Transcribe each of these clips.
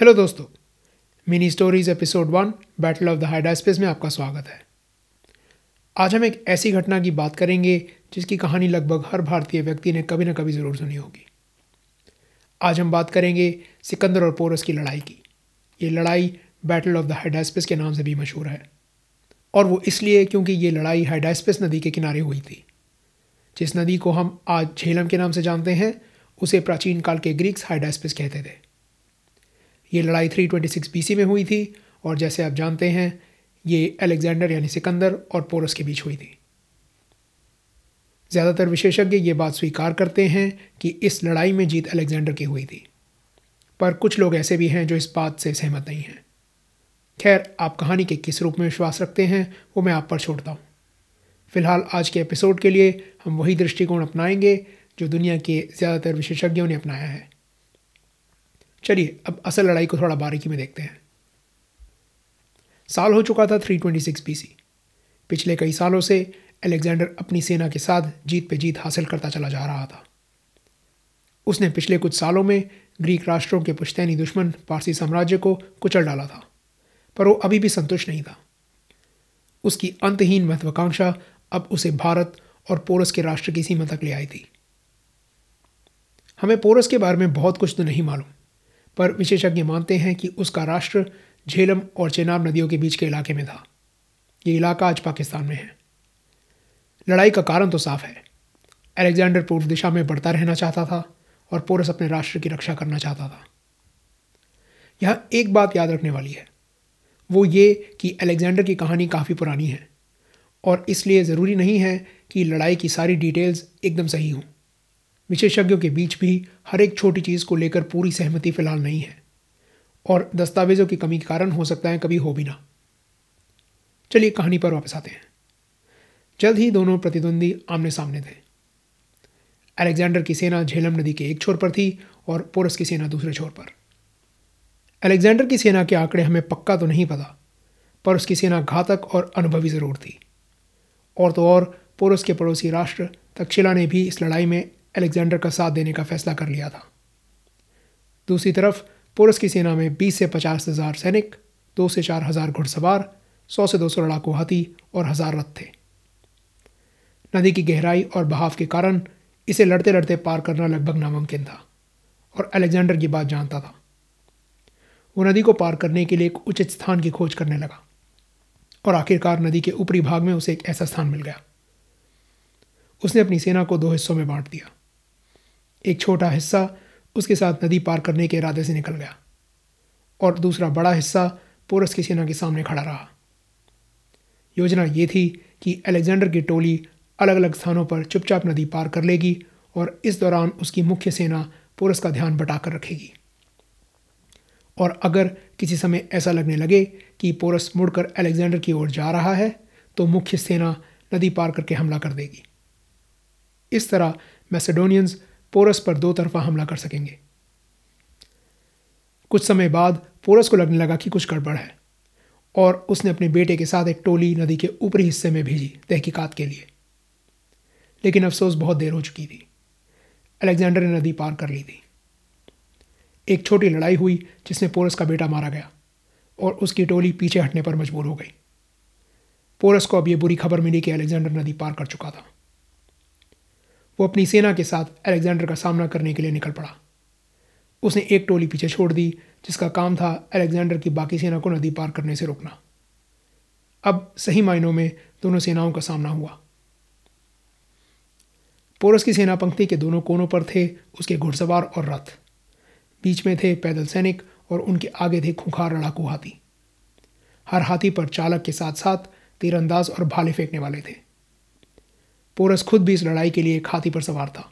Hello दोस्तों। Mini stories episode one battle of the Hydaspes में आपका स्वागत है। आज हम एक ऐसी घटना की बात करेंगे, जिसकी कहानी लगभग हर भारतीय व्यक्ति ने कभी ना कभी ज़रूर सुनी होगी। आज हम बात करेंगे सिकंदर और पोरस की लड़ाई की। ये लड़ाई बैटल ऑफ़ द हाइडास्पेस के नाम से भी मशहूर है। और वो इसलिए क्योंकि ये लड़ाई हाइडास्पेस नदी के किनारे हुई थी। जिस नदी को हम आज झेलम के नाम से जानते हैं, उसे प्राचीन काल के ग्रीक्स हाइडास्पेस कहते थे। ये लड़ाई 326 बीसी में हुई थी और जैसे आप जानते हैं, ये अलेक्जेंडर यानी सिकंदर और पोरस के बीच हुई थी। ज़्यादातर विशेषज्ञ ये बात स्वीकार करते हैं कि इस लड़ाई में जीत अलेक्जेंडर की हुई थी, पर कुछ लोग ऐसे भी हैं जो इस बात से सहमत नहीं हैं। खैर, आप कहानी के किस रूप में विश्वास रखते हैं, वो मैं आप पर छोड़ता हूँ। फ़िलहाल आज के एपिसोड के लिए हम वही दृष्टिकोण अपनाएँगे जो दुनिया के ज़्यादातर विशेषज्ञों ने अपनाया है। चलिए, अब असल लड़ाई को थोड़ा बारीकी में देखते हैं। साल हो चुका था 326 बीसी पिछले कई सालों से अलेक्जेंडर अपनी सेना के साथ जीत पे जीत हासिल करता चला जा रहा था। उसने पिछले कुछ सालों में ग्रीक राष्ट्रों के पुश्तैनी दुश्मन पारसी साम्राज्य को कुचल डाला था, पर वो अभी भी संतुष्ट नहीं था। उसकी अंतहीन महत्वाकांक्षा अब उसे भारत और पोरस के राष्ट्र की सीमा तक ले आई थी। हमें पोरस के बारे में बहुत कुछ तो नहीं मालूम। पर विशेषज्ञ मानते हैं कि उसका राष्ट्र झेलम और चेनाब नदियों के बीच के इलाके में था। ये इलाका आज पाकिस्तान में है। लड़ाई का कारण तो साफ़ है। अलेक्जेंडर पूर्व दिशा में बढ़ता रहना चाहता था और पोरस अपने राष्ट्र की रक्षा करना चाहता था। यहाँ एक बात याद रखने वाली है। वो ये कि अलेक्जेंडर की कहानी काफ़ी पुरानी है और इसलिए ज़रूरी नहीं है कि लड़ाई की सारी डिटेल्स एकदम सही हों। विशेषज्ञों के बीच भी हर एक छोटी चीज़ को लेकर पूरी सहमति फ़िलहाल नहीं है। और दस्तावेज़ों की कमी के कारण हो सकता है कभी हो भी ना। चलिए कहानी पर वापस आते हैं। जल्द ही दोनों प्रतिद्वंदी आमने सामने थे। अलेक्जेंडर की सेना झेलम नदी के एक छोर पर थी और पोरस की सेना दूसरे छोर पर। अलेक्जेंडर की सेना के आंकड़े हमें पक्का तो नहीं पता, पर उसकी सेना घातक और अनुभवी ज़रूर थी। और तो और पोरस के पड़ोसी राष्ट्र तक्षशिला ने भी इस लड़ाई में अलेक्जेंडर का साथ देने का फैसला कर लिया था। दूसरी तरफ़ पोरस की सेना में बीस से पचास हज़ार सैनिक, दो से चार हज़ार घुड़सवार, सौ से दो सौ लड़ाकू हाथी और हज़ार रथ थे। नदी की गहराई और बहाव के कारण इसे लड़ते लड़ते पार करना लगभग नामुमकिन था और अलेक्जेंडर की बात जानता था। वो नदी को पार करने के लिए एक उचित स्थान की खोज करने लगा और आखिरकार नदी के ऊपरी भाग में उसे एक ऐसा स्थान मिल गया। उसने अपनी सेना को दो हिस्सों में बांट दिया। एक छोटा हिस्सा उसके साथ नदी पार करने के इरादे से निकल गया और दूसरा बड़ा हिस्सा पोरस की सेना के सामने खड़ा रहा। योजना ये थी कि अलेक्जेंडर की टोली अलग अलग स्थानों पर चुपचाप नदी पार कर लेगी और इस दौरान उसकी मुख्य सेना पोरस का ध्यान बटाकर रखेगी। और अगर किसी समय ऐसा लगने लगे कि पोरस मुड़कर अलेक्जेंडर की ओर जा रहा है तो मुख्य सेना नदी पार करके हमला कर देगी। इस तरह मैसेडोनियंस पोरस पर दो तरफा हमला कर सकेंगे। कुछ समय बाद पोरस को लगने लगा कि कुछ गड़बड़ है और उसने अपने बेटे के साथ एक टोली नदी के ऊपरी हिस्से में भेजी तहकीकात के लिए। लेकिन अफसोस बहुत देर हो चुकी थी। अलेक्जेंडर ने नदी पार कर ली थी। एक छोटी लड़ाई हुई जिसमें पोरस का बेटा मारा गया और उसकी टोली पीछे हटने पर मजबूर हो गई। पोरस को अब यह बुरी खबर मिली कि अलेक्जेंडर नदी पार कर चुका था। वो अपनी सेना के साथ अलेक्जेंडर का सामना करने के लिए निकल पड़ा। उसने एक टोली पीछे छोड़ दी, जिसका काम था अलेक्जेंडर की बाकी सेना को नदी पार करने से रोकना। अब सही मायनों में दोनों सेनाओं का सामना हुआ। पोरस की सेना पंक्ति के दोनों कोनों पर थे उसके घुड़सवार और रथ। बीच में थे पैदल सैनिक और उनके आगे थे खुखार लड़ाकू हाथी। हर हाथी पर चालक के साथ साथ तीरंदाज और भाले फेंकने वाले थे। पोरस खुद भी इस लड़ाई के लिए एक हाथी पर सवार था।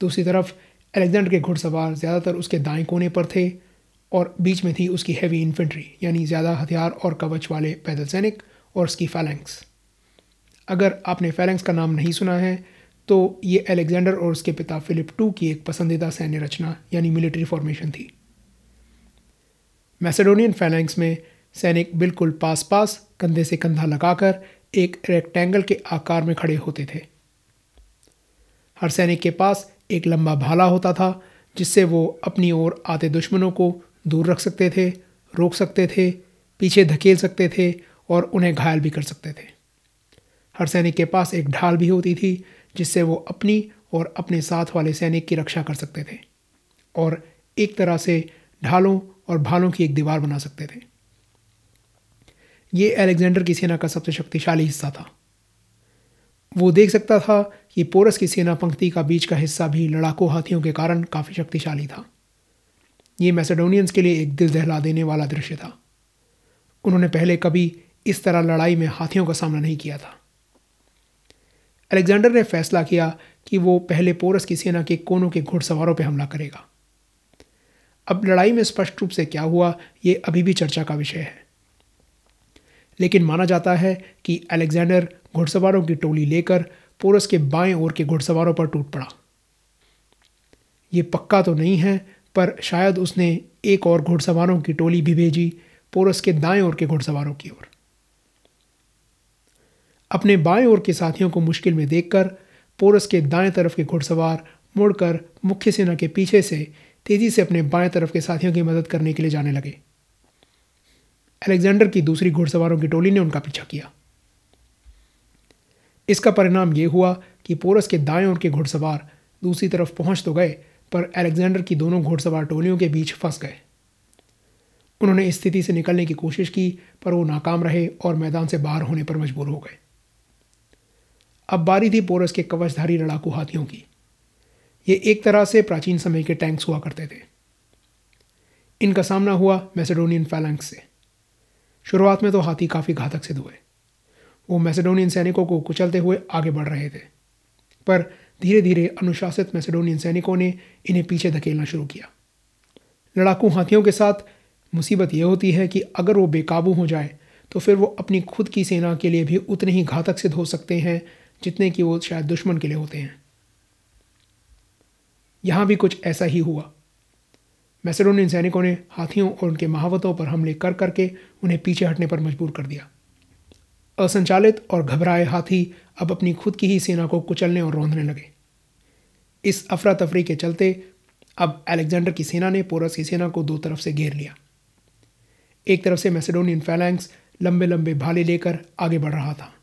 दूसरी तरफ़ अलेक्जेंडर के घुड़सवार ज़्यादातर उसके दाएँ कोने पर थे और बीच में थी उसकी हैवी इन्फेंट्री यानी ज़्यादा हथियार और कवच वाले पैदल सैनिक और उसकी फैलेंक्स अगर आपने फैलेंक्स का नाम नहीं सुना है तो ये अलेक्जेंडर और उसके पिता फिलिप टू की एक पसंदीदा सैन्य रचना, यानी मिलिट्री फॉर्मेशन थी। मैसेडोनियन फैलेंक्स में सैनिक बिल्कुल पास पास कंधे से कंधा लगाकर एक रेक्टेंगल के आकार में खड़े होते थे। हर सैनिक के पास एक लंबा भाला होता था, जिससे वो अपनी ओर आते दुश्मनों को दूर रख सकते थे, रोक सकते थे, पीछे धकेल सकते थे और उन्हें घायल भी कर सकते थे। हर सैनिक के पास एक ढाल भी होती थी, जिससे वो अपनी और अपने साथ वाले सैनिक की रक्षा कर सकते थे और एक तरह से ढालों और भालों की एक दीवार बना सकते थे। ये अलेक्जेंडर की सेना का सबसे शक्तिशाली हिस्सा था। वो देख सकता था कि पोरस की सेना पंक्ति का बीच का हिस्सा भी लड़ाकू हाथियों के कारण काफ़ी शक्तिशाली था। ये मैसेडोनियंस के लिए एक दिल दहला देने वाला दृश्य था। उन्होंने पहले कभी इस तरह लड़ाई में हाथियों का सामना नहीं किया था। अलेक्जेंडर ने फैसला किया कि वो पहले पोरस की सेना के कोनों के घुड़सवारों पर हमला करेगा। अब लड़ाई में स्पष्ट रूप से क्या हुआ, ये अभी भी चर्चा का विषय है। लेकिन माना जाता है कि अलेक्जेंडर घुड़सवारों की टोली लेकर पोरस के बाएँ ओर के घुड़सवारों पर टूट पड़ा। ये पक्का तो नहीं है, पर शायद उसने एक और घुड़सवारों की टोली भी भेजी पोरस के दाएँ ओर के घुड़सवारों की ओर। अपने बाएँ ओर के साथियों को मुश्किल में देखकर पोरस के दाएँ तरफ़ के घुड़सवार मुड़कर मुख्य सेना के पीछे से तेज़ी से अपने बाएँ तरफ़ के साथियों की मदद करने के लिए जाने लगे। अलेक्जेंडर की दूसरी घुड़सवारों की टोली ने उनका पीछा किया। इसका परिणाम यह हुआ कि पोरस के दाएँ ओर के घुड़सवार दूसरी तरफ़ पहुँच तो गए, पर अलेक्जेंडर की दोनों घुड़सवार टोलियों के बीच फंस गए। उन्होंने स्थिति से निकलने की कोशिश की, पर वो नाकाम रहे और मैदान से बाहर होने पर मजबूर हो गए। अब बारी थी पोरस के कवचधारी लड़ाकू हाथियों की। ये एक तरह से प्राचीन समय के टैंक्स हुआ करते थे। इनका सामना हुआ मैसेडोनियन फैलेंक्स से। शुरुआत में तो हाथी काफ़ी घातक सिद्ध हुए। वो मैसेडोनियन सैनिकों को कुचलते हुए आगे बढ़ रहे थे। पर धीरे धीरे अनुशासित मैसेडोनियन सैनिकों ने इन्हें पीछे धकेलना शुरू किया। लड़ाकू हाथियों के साथ मुसीबत यह होती है कि अगर वो बेकाबू हो जाए तो फिर वो अपनी खुद की सेना के लिए भी उतने ही घातक सिद्ध हो सकते हैं, जितने कि वो शायद दुश्मन के लिए होते हैं। यहाँ भी कुछ ऐसा ही हुआ। मैसेडोनियन सैनिकों ने हाथियों और उनके महावतों पर हमले कर करके उन्हें पीछे हटने पर मजबूर कर दिया। असंचालित और घबराए हाथी अब अपनी खुद की ही सेना को कुचलने और रौंदने लगे। इस अफरा तफरी के चलते अब अलेक्जेंडर की सेना ने पोरस की सेना को दो तरफ़ से घेर लिया। एक तरफ़ से मैसेडोनियन फैलैंक्स लंबे लंबे भाले लेकर आगे बढ़ रहा था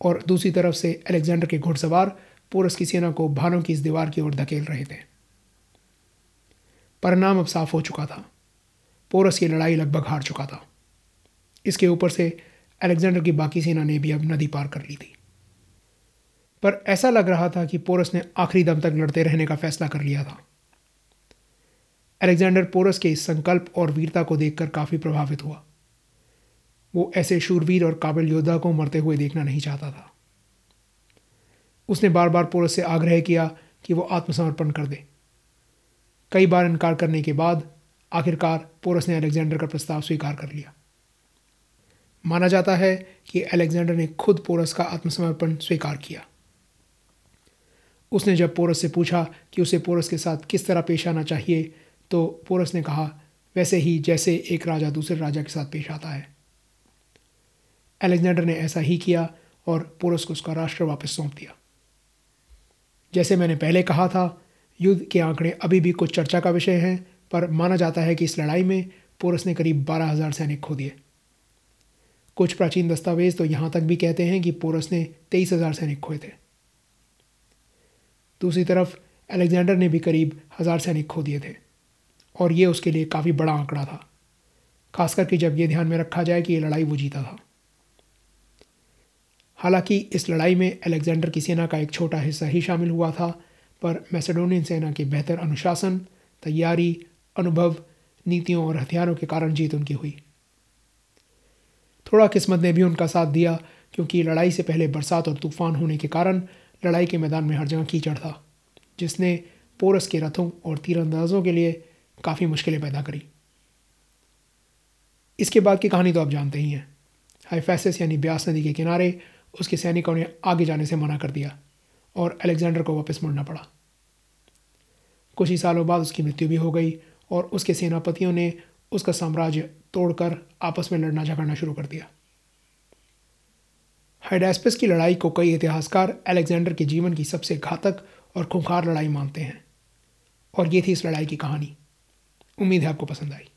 और दूसरी तरफ़ से अलेक्जेंडर के घुड़सवार पोरस की सेना को भालों की इस दीवार की ओर धकेल रहे थे। परिणाम अब साफ़ हो चुका था। पोरस की लड़ाई लगभग हार चुका था। इसके ऊपर से अलेक्जेंडर की बाकी सेना ने भी अब नदी पार कर ली थी। पर ऐसा लग रहा था कि पोरस ने आखिरी दम तक लड़ते रहने का फैसला कर लिया था। अलेक्जेंडर पोरस के इस संकल्प और वीरता को देखकर काफ़ी प्रभावित हुआ। वो ऐसे शूरवीर और काबिल योद्धा को मरते हुए देखना नहीं चाहता था। उसने बार बार पोरस से आग्रह किया कि वो आत्मसमर्पण कर दे। कई बार इनकार करने के बाद आखिरकार पोरस ने अलेक्जेंडर का प्रस्ताव स्वीकार कर लिया। माना जाता है कि अलेक्जेंडर ने खुद पोरस का आत्मसमर्पण स्वीकार किया। उसने जब पोरस से पूछा कि उसे पोरस के साथ किस तरह पेश आना चाहिए तो पोरस ने कहा, वैसे ही जैसे एक राजा दूसरे राजा के साथ पेश आता है। अलेक्जेंडर ने ऐसा ही किया और पोरस को उसका राष्ट्र वापस सौंप दिया। जैसे मैंने पहले कहा था युद्ध के आंकड़े अभी भी कुछ चर्चा का विषय हैं, पर माना जाता है कि इस लड़ाई में पोरस ने करीब बारह हज़ार सैनिक खो दिए। कुछ प्राचीन दस्तावेज़ तो यहाँ तक भी कहते हैं कि पोरस ने तेईस हज़ार सैनिक खोए थे। दूसरी तरफ़, अलेक्जेंडर ने भी करीब हज़ार सैनिक खो दिए थे, और ये उसके लिए काफ़ी बड़ा आंकड़ा था, खासकर कि जब ये ध्यान में रखा जाए कि ये लड़ाई वो जीता था। हालाँकि इस लड़ाई में अलेक्जेंडर की सेना का एक छोटा हिस्सा ही शामिल हुआ था पर मैसेडोनियन सेना के बेहतर अनुशासन, तैयारी, अनुभव, नीतियों और हथियारों के कारण जीत उनकी हुई। थोड़ा किस्मत ने भी उनका साथ दिया, क्योंकि लड़ाई से पहले बरसात और तूफ़ान होने के कारण लड़ाई के मैदान में हर जगह कीचड़ था, जिसने पोरस के रथों और तीरंदाजों के लिए काफ़ी मुश्किलें पैदा करी। इसके बाद की कहानी तो आप जानते ही हैं। हाइफैसिस यानी ब्यास नदी के किनारे उसके सैनिकों ने आगे जाने से मना कर दिया। और अलेक्जेंडर को वापस मुड़ना पड़ा। कुछ ही सालों बाद उसकी मृत्यु भी हो गई और उसके सेनापतियों ने उसका साम्राज्य तोड़कर आपस में लड़ना झगड़ना शुरू कर दिया। हाइडेस्पस की लड़ाई को कई इतिहासकार अलेक्जेंडर के जीवन की सबसे घातक और खुंखार लड़ाई मानते हैं। और ये थी इस लड़ाई की कहानी। उम्मीद है आपको पसंद आई।